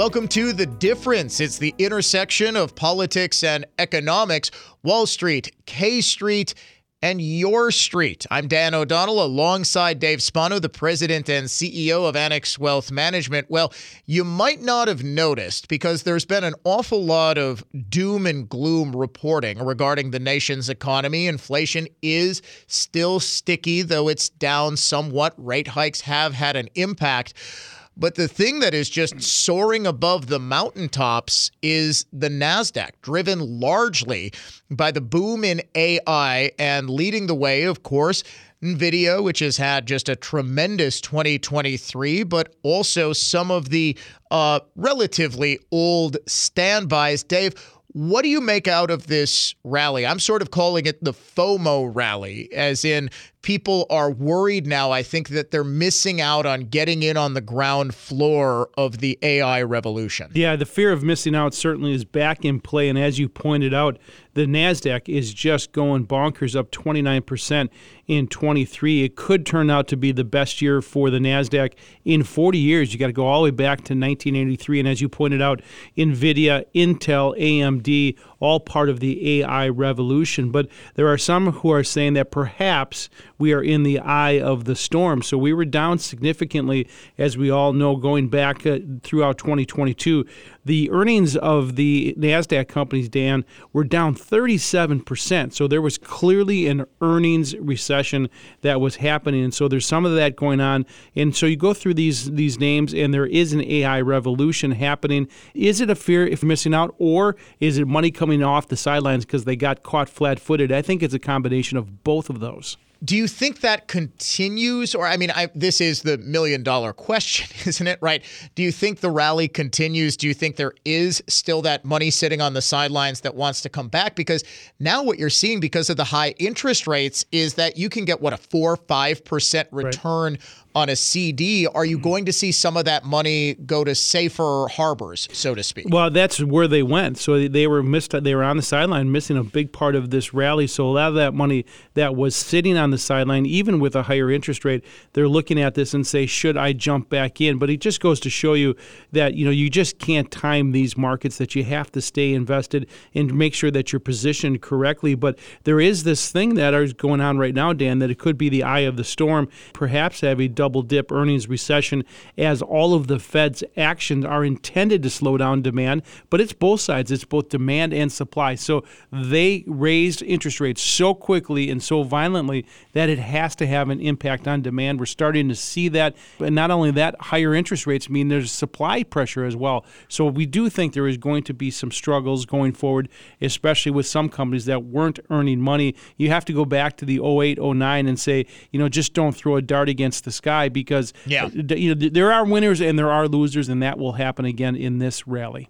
Welcome to The Difference. It's the intersection of politics and economics, Wall Street, K Street, and your street. I'm Dan O'Donnell alongside Dave Spano, the president and CEO of Annex Wealth Management. Well, you might not have noticed because there's been an awful lot of doom and gloom reporting regarding the nation's economy. Inflation is still sticky, though it's down somewhat. Rate hikes have had an impact. But the thing that is just soaring above the mountaintops is the NASDAQ, driven largely by the boom in AI and leading the way, of course. NVIDIA, which has had just a tremendous 2023, but also some of the uh, relatively old standbys. Dave, what do you make out of this rally? I'm sort of calling it the FOMO rally, as in people are worried now, I think, that they're missing out on getting in on the ground floor of the AI revolution. Yeah, the fear of missing out certainly is back in play. And as you pointed out, the NASDAQ is just going bonkers, up 29% in 23. It could turn out to be the best year for the NASDAQ in 40 years. You got to go all the way back to 1983. And as you pointed out, NVIDIA, Intel, AMD, all part of the AI revolution. But there are some who are saying that perhaps we are in the eye of the storm. So we were down significantly, as we all know, going back uh, throughout 2022. The earnings of the NASDAQ companies, Dan, were down 37%. So there was clearly an earnings recession that was happening. And so there's some of that going on. And so you go through these, these names, and there is an AI revolution happening. Is it a fear of missing out, or is it money coming? off the sidelines because they got caught flat footed. I think it's a combination of both of those. Do you think that continues? Or, I mean, I, this is the million dollar question, isn't it? Right? Do you think the rally continues? Do you think there is still that money sitting on the sidelines that wants to come back? Because now what you're seeing because of the high interest rates is that you can get what a four, 5% return right on a CD, are you hmm. going to see some of that money go to safer harbors, so to speak? Well, that's where they went. So they were missed. They were on the sideline, missing a big part of this rally. So a lot of that money that was sitting on the sideline, even with a higher interest rate, they're looking at this and say, should I jump back in? But it just goes to show you that you know you just can't time these markets. That you have to stay invested and make sure that you're positioned correctly. But there is this thing that is going on right now, Dan, that it could be the eye of the storm. Perhaps have a double dip earnings recession as all of the Fed's actions are intended to slow down demand, but it's both sides. It's both demand and supply. So they raised interest rates so quickly and so violently that it has to have an impact on demand. We're starting to see that. And not only that, higher interest rates mean there's supply pressure as well. So we do think there is going to be some struggles going forward, especially with some companies that weren't earning money. You have to go back to the 08, 09 and say, you know, just don't throw a dart against the sky because yeah. you know there are winners and there are losers, and that will happen again in this rally.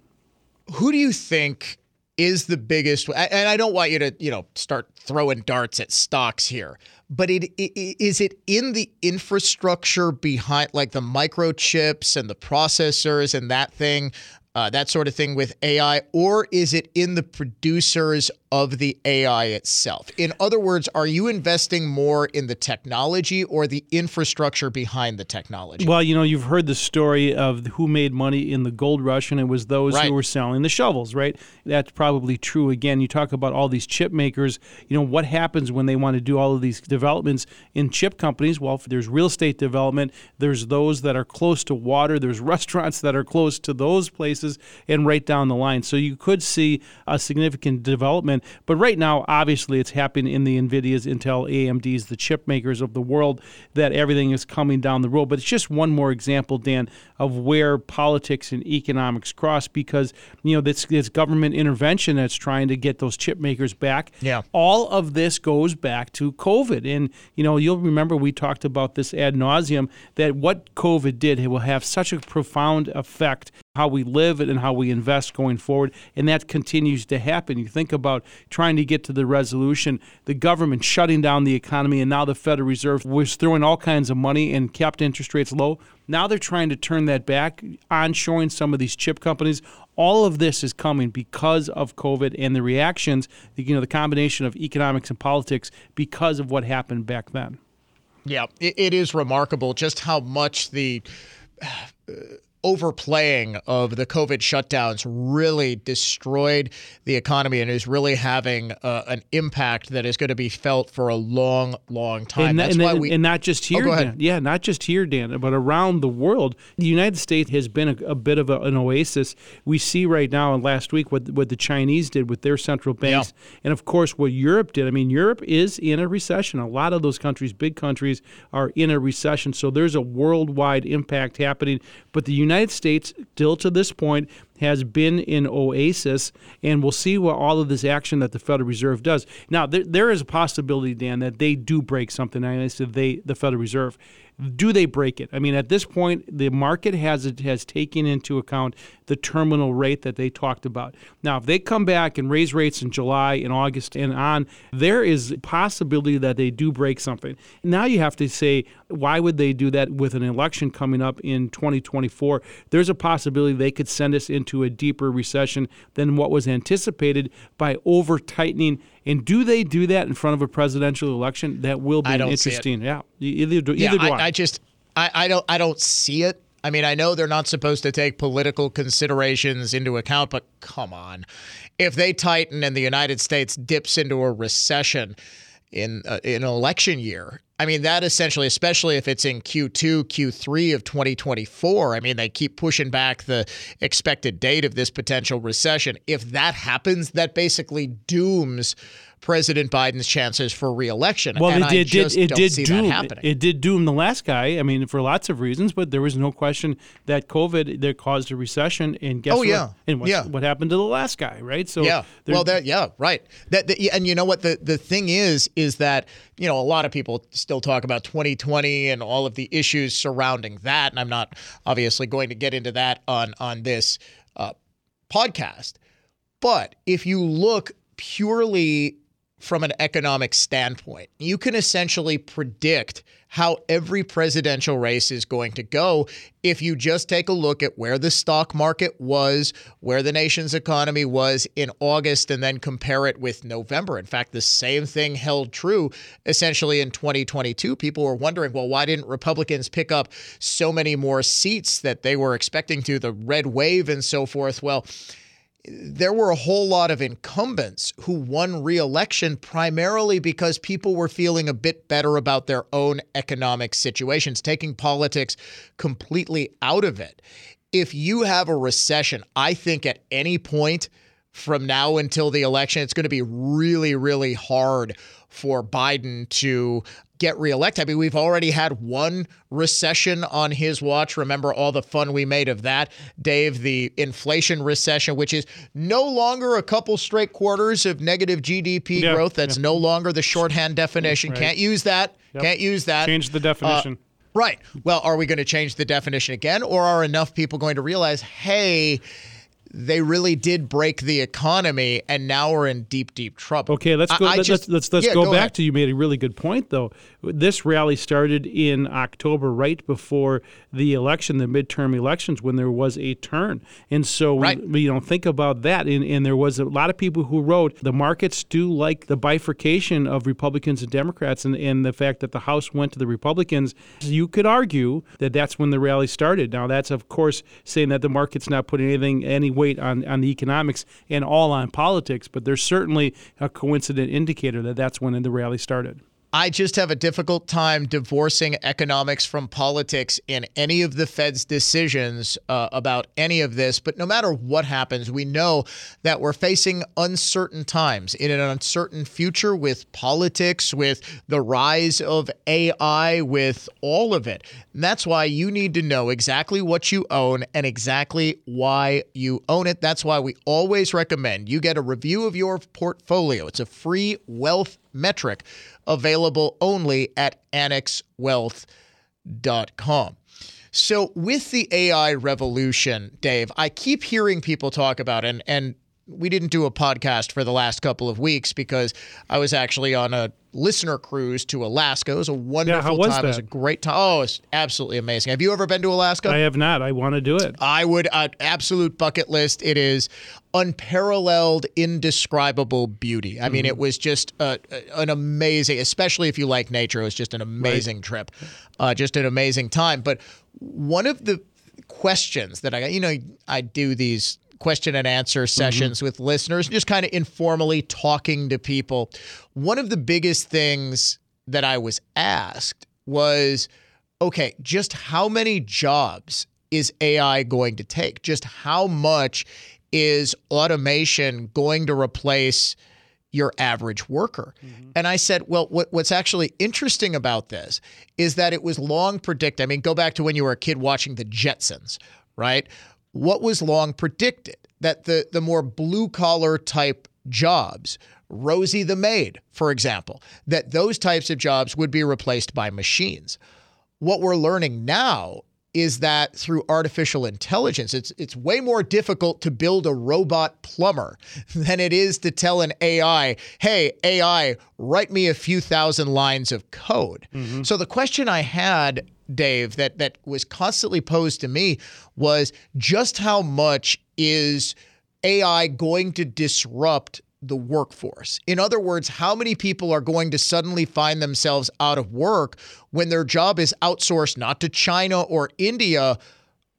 Who do you think is the biggest? And I don't want you to you know start throwing darts at stocks here, but it, it is it in the infrastructure behind like the microchips and the processors and that thing uh, that sort of thing with AI, or is it in the producers of the AI itself? In other words, are you investing more in the technology or the infrastructure behind the technology? Well, you know, you've heard the story of who made money in the gold rush, and it was those right. who were selling the shovels, right? That's probably true. Again, you talk about all these chip makers. You know, what happens when they want to do all of these developments in chip companies? Well, there's real estate development, there's those that are close to water, there's restaurants that are close to those places, and right down the line. So you could see a significant development but right now, obviously, it's happening in the NVIDIAs, Intel, AMDs, the chip makers of the world, that everything is coming down the road. But it's just one more example, Dan, of where politics and economics cross because, you know, this, this government intervention that's trying to get those chip makers back. Yeah. All of this goes back to COVID. And, you know, you'll remember we talked about this ad nauseum that what COVID did it will have such a profound effect how we live and how we invest going forward. And that continues to happen. You think about trying to get to the resolution, the government shutting down the economy, and now the Federal Reserve was throwing all kinds of money and kept interest rates low. Now they're trying to turn that back, onshoring some of these chip companies. All of this is coming because of COVID and the reactions, you know, the combination of economics and politics because of what happened back then. Yeah, it, is remarkable just how much the. Uh, overplaying of the COVID shutdowns really destroyed the economy and is really having uh, an impact that is going to be felt for a long, long time. And, That's and, why we. and not just here, go ahead. Dan. Yeah, not just here, Dan, but around the world. The United States has been a, a bit of a, an oasis. We see right now, and last week, what what the Chinese did with their central banks, and of course what Europe did. I mean, Europe is in a recession. A lot of those countries, big countries, are in a recession. So there's a worldwide impact happening. But the United States, still to this point, has been in oasis, and we'll see what all of this action that the Federal Reserve does. Now, there, there is a possibility, Dan, that they do break something. I said they, the Federal Reserve. Do they break it? I mean, at this point, the market has has taken into account the terminal rate that they talked about. Now, if they come back and raise rates in July and August and on, there is a possibility that they do break something. Now you have to say, why would they do that with an election coming up in 2024? There's a possibility they could send us into a deeper recession than what was anticipated by over tightening. And do they do that in front of a presidential election? That will be I don't see it. interesting. Yeah, either do, yeah, either do I, I. I just I, I don't I don't see it. I mean, I know they're not supposed to take political considerations into account, but come on. If they tighten and the United States dips into a recession in, uh, in an election year, I mean, that essentially, especially if it's in Q2, Q3 of 2024, I mean, they keep pushing back the expected date of this potential recession. If that happens, that basically dooms President Biden's chances for reelection. Well, and it did. I just did it did doom. It did doom the last guy. I mean, for lots of reasons, but there was no question that COVID that caused a recession. And guess Oh, what? yeah. And what, Yeah. what happened to the last guy, right? So Yeah. Well, that yeah, right. That, that and you know what the the thing is is that you know a lot of people still talk about 2020 and all of the issues surrounding that, and I'm not obviously going to get into that on on this uh, podcast. But if you look purely from an economic standpoint, you can essentially predict how every presidential race is going to go if you just take a look at where the stock market was, where the nation's economy was in August, and then compare it with November. In fact, the same thing held true essentially in 2022. People were wondering, well, why didn't Republicans pick up so many more seats that they were expecting to, the red wave and so forth? Well, there were a whole lot of incumbents who won re-election primarily because people were feeling a bit better about their own economic situations, taking politics completely out of it. If you have a recession, I think at any point from now until the election, it's going to be really, really hard for Biden to get reelected. I mean, we've already had one recession on his watch. Remember all the fun we made of that, Dave, the inflation recession, which is no longer a couple straight quarters of negative GDP Yeah, growth. That's no longer the shorthand definition. Can't use that. Can't use that. change the definition. Uh, right. Well, are we going to change the definition again, or are enough people going to realize, hey, they really did break the economy, and now we're in deep, deep trouble? Okay, let's go. I let's, just- let's let's yeah, go, go back ahead. to you. Made a really good point though. This rally started in October, right before the election, the midterm elections, when there was a turn. And so, Right. we, you know, think about that. And, and there was a lot of people who wrote the markets do like the bifurcation of Republicans and Democrats, and, and the fact that the House went to the Republicans. You could argue that that's when the rally started. Now, that's of course saying that the market's not putting anything any weight on on the economics and all on politics, but there's certainly a coincident indicator that that's when the rally started. I just have a difficult time divorcing economics from politics in any of the Fed's decisions uh, about any of this. But no matter what happens, we know that we're facing uncertain times in an uncertain future with politics, with the rise of AI, with all of it. And that's why you need to know exactly what you own and exactly why you own it. That's why we always recommend you get a review of your portfolio. It's a free wealth metric available only at annexwealth.com. So with the AI revolution, Dave, I keep hearing people talk about and and we didn't do a podcast for the last couple of weeks because I was actually on a listener cruise to Alaska. It was a wonderful how was time. It was a great time. Oh, it's absolutely amazing. Have you ever been to Alaska? I have not. I want to do it. I would uh, absolute bucket list. It is unparalleled, indescribable beauty. I mean, it was just uh, an amazing, especially if you like nature. It was just an amazing trip, uh, just an amazing time. But one of the questions that I got. You know, I do these question and answer sessions mm-hmm. with listeners, just kind of informally talking to people. One of the biggest things that I was asked was okay, just how many jobs is AI going to take? Just how much is automation going to replace your average worker? Mm-hmm. And I said, well, what, what's actually interesting about this is that it was long predicted. I mean, go back to when you were a kid watching the Jetsons, right? What was long predicted? That the, the more blue collar type jobs, Rosie the maid, for example, that those types of jobs would be replaced by machines. What we're learning now is that through artificial intelligence, it's it's way more difficult to build a robot plumber than it is to tell an AI, "Hey, AI, write me a few thousand lines of code." Mm-hmm. So the question I had, Dave, that that was constantly posed to me was just how much is AI going to disrupt the workforce. In other words, how many people are going to suddenly find themselves out of work when their job is outsourced not to China or India,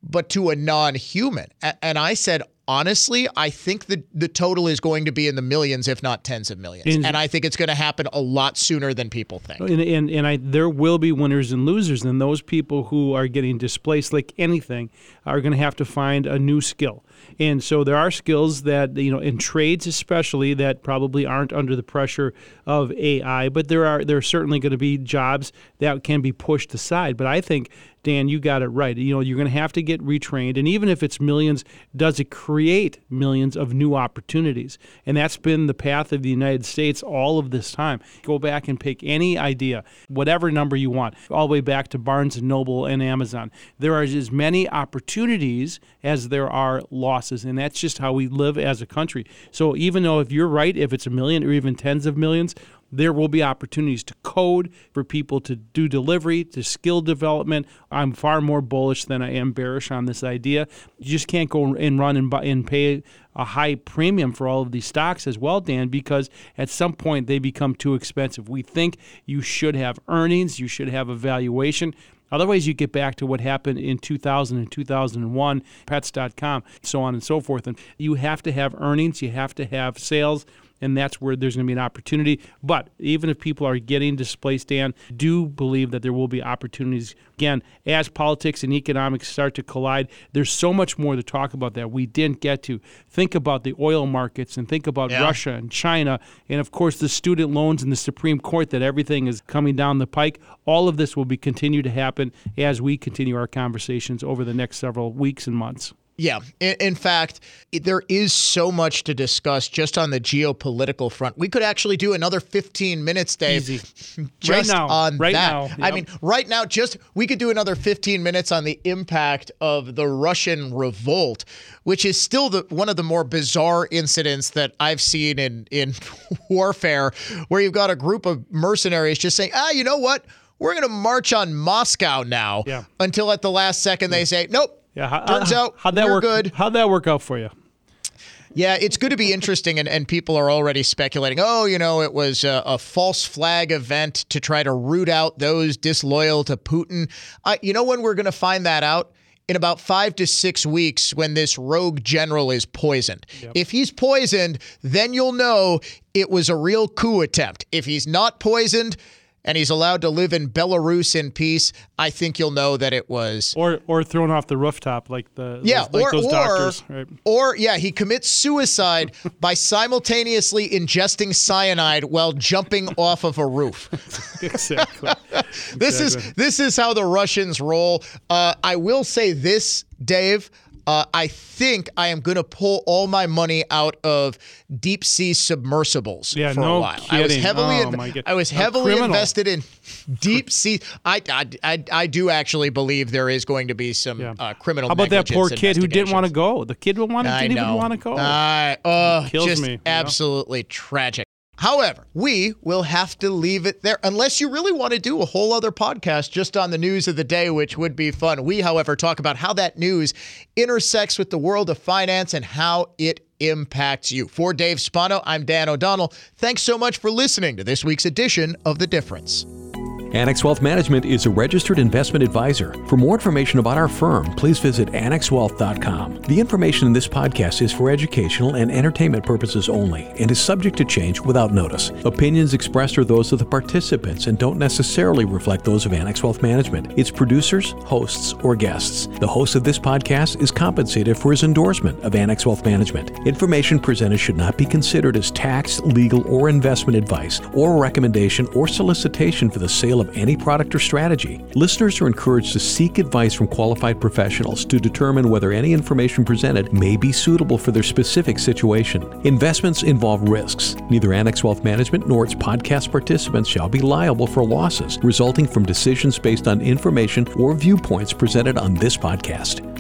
but to a non human? And I said, honestly, I think the, the total is going to be in the millions, if not tens of millions. And, and I think it's going to happen a lot sooner than people think. And, and, and I, there will be winners and losers. And those people who are getting displaced, like anything, are going to have to find a new skill. And so there are skills that, you know, in trades especially, that probably aren't under the pressure of AI, but there are there are certainly going to be jobs that can be pushed aside. But I think Dan, you got it right. You know, you're going to have to get retrained, and even if it's millions, does it create millions of new opportunities? And that's been the path of the United States all of this time. Go back and pick any idea, whatever number you want, all the way back to Barnes and Noble and Amazon. There are as many opportunities as there are losses, and that's just how we live as a country. So even though if you're right, if it's a million or even tens of millions, there will be opportunities to code for people to do delivery, to skill development. I'm far more bullish than I am bearish on this idea. You just can't go and run and, buy, and pay a high premium for all of these stocks as well, Dan, because at some point they become too expensive. We think you should have earnings, you should have a valuation. Otherwise, you get back to what happened in 2000 and 2001, pets.com, so on and so forth. And you have to have earnings, you have to have sales, and that's where there's going to be an opportunity. But even if people are getting displaced, Dan, do believe that there will be opportunities. Again, as politics and economics start to collide, there's so much more to talk about that we didn't get to. Think about the oil markets and think about yeah. Russia and China, and of course the student loans and the Supreme Court that everything is coming down the pike. All of this will be continue to happen as we continue our conversations over the next several weeks and months. Yeah. In, in, fact, there is so much to discuss just on the geopolitical front. We could actually do another 15 minutes, Dave. Easy. Just right now. on right that. Now. Yep. I mean, right now, just we could do another 15 minutes on the impact of the Russian revolt, which is still the one of the more bizarre incidents that I've seen in in warfare, where you've got a group of mercenaries just saying, ah, you know what? We're going to march on Moscow now yeah. until at the last second they say, nope, yeah, how, turns out how'd that work? good. How'd that work out for you? Yeah, it's good to be interesting, and, and people are already speculating. Oh, you know, it was a, a false flag event to try to root out those disloyal to Putin. Uh, you know when we're going to find that out? In about five to six weeks, when this rogue general is poisoned. Yep. If he's poisoned, then you'll know it was a real coup attempt. If he's not poisoned, and he's allowed to live in Belarus in peace, I think you'll know that it was or or thrown off the rooftop like the yeah those, like or those or, doctors, right? or yeah he commits suicide by simultaneously ingesting cyanide while jumping off of a roof. exactly. this exactly. is this is how the Russians roll. Uh, I will say this, Dave. Uh, I think I am going to pull all my money out of deep sea submersibles yeah, for no a while. Kidding. I was heavily, oh, I was heavily invested in deep sea. I, I, I, I, do actually believe there is going to be some yeah. uh, criminal. How about that poor kid who didn't want to go? The kid didn't want to, didn't even want to go. Uh, oh, kills just me. Absolutely know? tragic. However, we will have to leave it there unless you really want to do a whole other podcast just on the news of the day, which would be fun. We, however, talk about how that news intersects with the world of finance and how it impacts you. For Dave Spano, I'm Dan O'Donnell. Thanks so much for listening to this week's edition of The Difference. Annex Wealth Management is a registered investment advisor. For more information about our firm, please visit annexwealth.com. The information in this podcast is for educational and entertainment purposes only and is subject to change without notice. Opinions expressed are those of the participants and don't necessarily reflect those of Annex Wealth Management, its producers, hosts, or guests. The host of this podcast is compensated for his endorsement of Annex Wealth Management. Information presented should not be considered as tax, legal, or investment advice or recommendation or solicitation for the sale of any product or strategy. Listeners are encouraged to seek advice from qualified professionals to determine whether any information presented may be suitable for their specific situation. Investments involve risks. Neither Annex Wealth Management nor its podcast participants shall be liable for losses resulting from decisions based on information or viewpoints presented on this podcast.